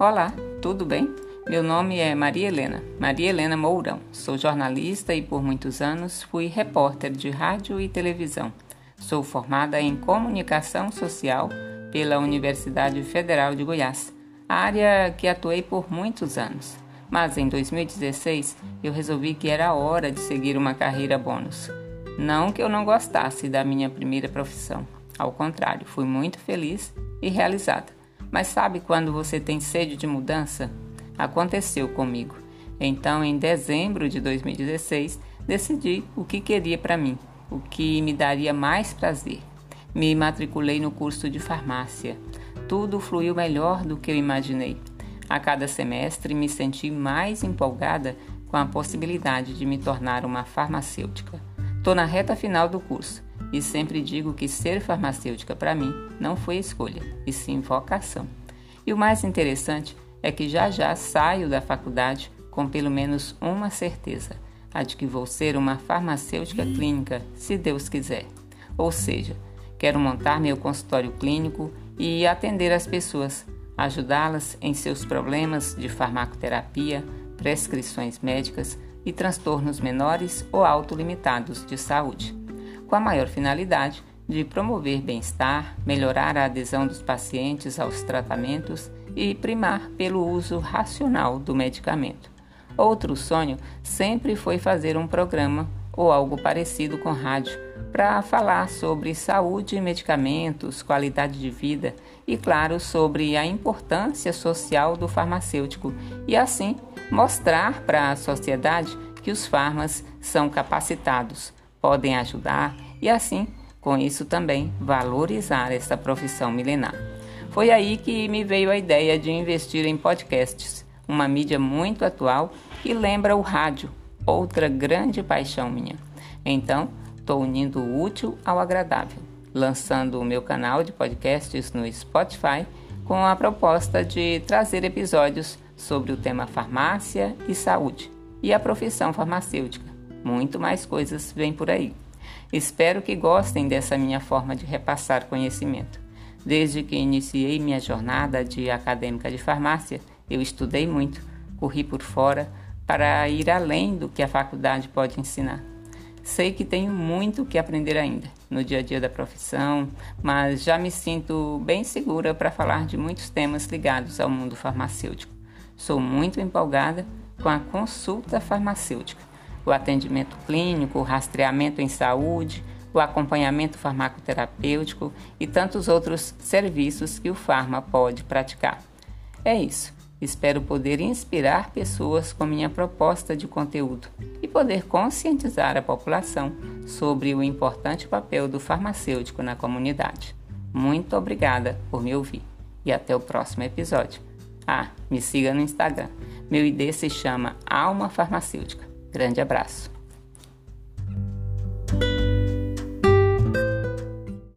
Olá, tudo bem? Meu nome é Maria Helena, Maria Helena Mourão. Sou jornalista e por muitos anos fui repórter de rádio e televisão. Sou formada em comunicação social pela Universidade Federal de Goiás, área que atuei por muitos anos. Mas em 2016 eu resolvi que era hora de seguir uma carreira bônus. Não que eu não gostasse da minha primeira profissão, ao contrário, fui muito feliz e realizada. Mas sabe quando você tem sede de mudança? Aconteceu comigo. Então, em dezembro de 2016, decidi o que queria para mim, o que me daria mais prazer. Me matriculei no curso de farmácia. Tudo fluiu melhor do que eu imaginei. A cada semestre me senti mais empolgada com a possibilidade de me tornar uma farmacêutica. Estou na reta final do curso e sempre digo que ser farmacêutica para mim não foi escolha, e sim vocação. E o mais interessante é que já já saio da faculdade com pelo menos uma certeza, a de que vou ser uma farmacêutica clínica, se Deus quiser. Ou seja, quero montar meu consultório clínico e atender as pessoas, ajudá-las em seus problemas de farmacoterapia, prescrições médicas e transtornos menores ou autolimitados de saúde com a maior finalidade de promover bem-estar, melhorar a adesão dos pacientes aos tratamentos e primar pelo uso racional do medicamento. Outro sonho sempre foi fazer um programa ou algo parecido com rádio para falar sobre saúde, medicamentos, qualidade de vida e, claro, sobre a importância social do farmacêutico e assim mostrar para a sociedade que os farmas são capacitados podem ajudar e assim, com isso também, valorizar essa profissão milenar. Foi aí que me veio a ideia de investir em podcasts, uma mídia muito atual que lembra o rádio, outra grande paixão minha. Então, estou unindo o útil ao agradável, lançando o meu canal de podcasts no Spotify com a proposta de trazer episódios sobre o tema farmácia e saúde e a profissão farmacêutica muito mais coisas vêm por aí. Espero que gostem dessa minha forma de repassar conhecimento. Desde que iniciei minha jornada de acadêmica de farmácia, eu estudei muito, corri por fora para ir além do que a faculdade pode ensinar. Sei que tenho muito que aprender ainda no dia a dia da profissão, mas já me sinto bem segura para falar de muitos temas ligados ao mundo farmacêutico. Sou muito empolgada com a consulta farmacêutica o atendimento clínico, o rastreamento em saúde, o acompanhamento farmacoterapêutico e tantos outros serviços que o farma pode praticar. É isso. Espero poder inspirar pessoas com minha proposta de conteúdo e poder conscientizar a população sobre o importante papel do farmacêutico na comunidade. Muito obrigada por me ouvir e até o próximo episódio. Ah, me siga no Instagram. Meu ID se chama Alma Farmacêutica. Grande abraço.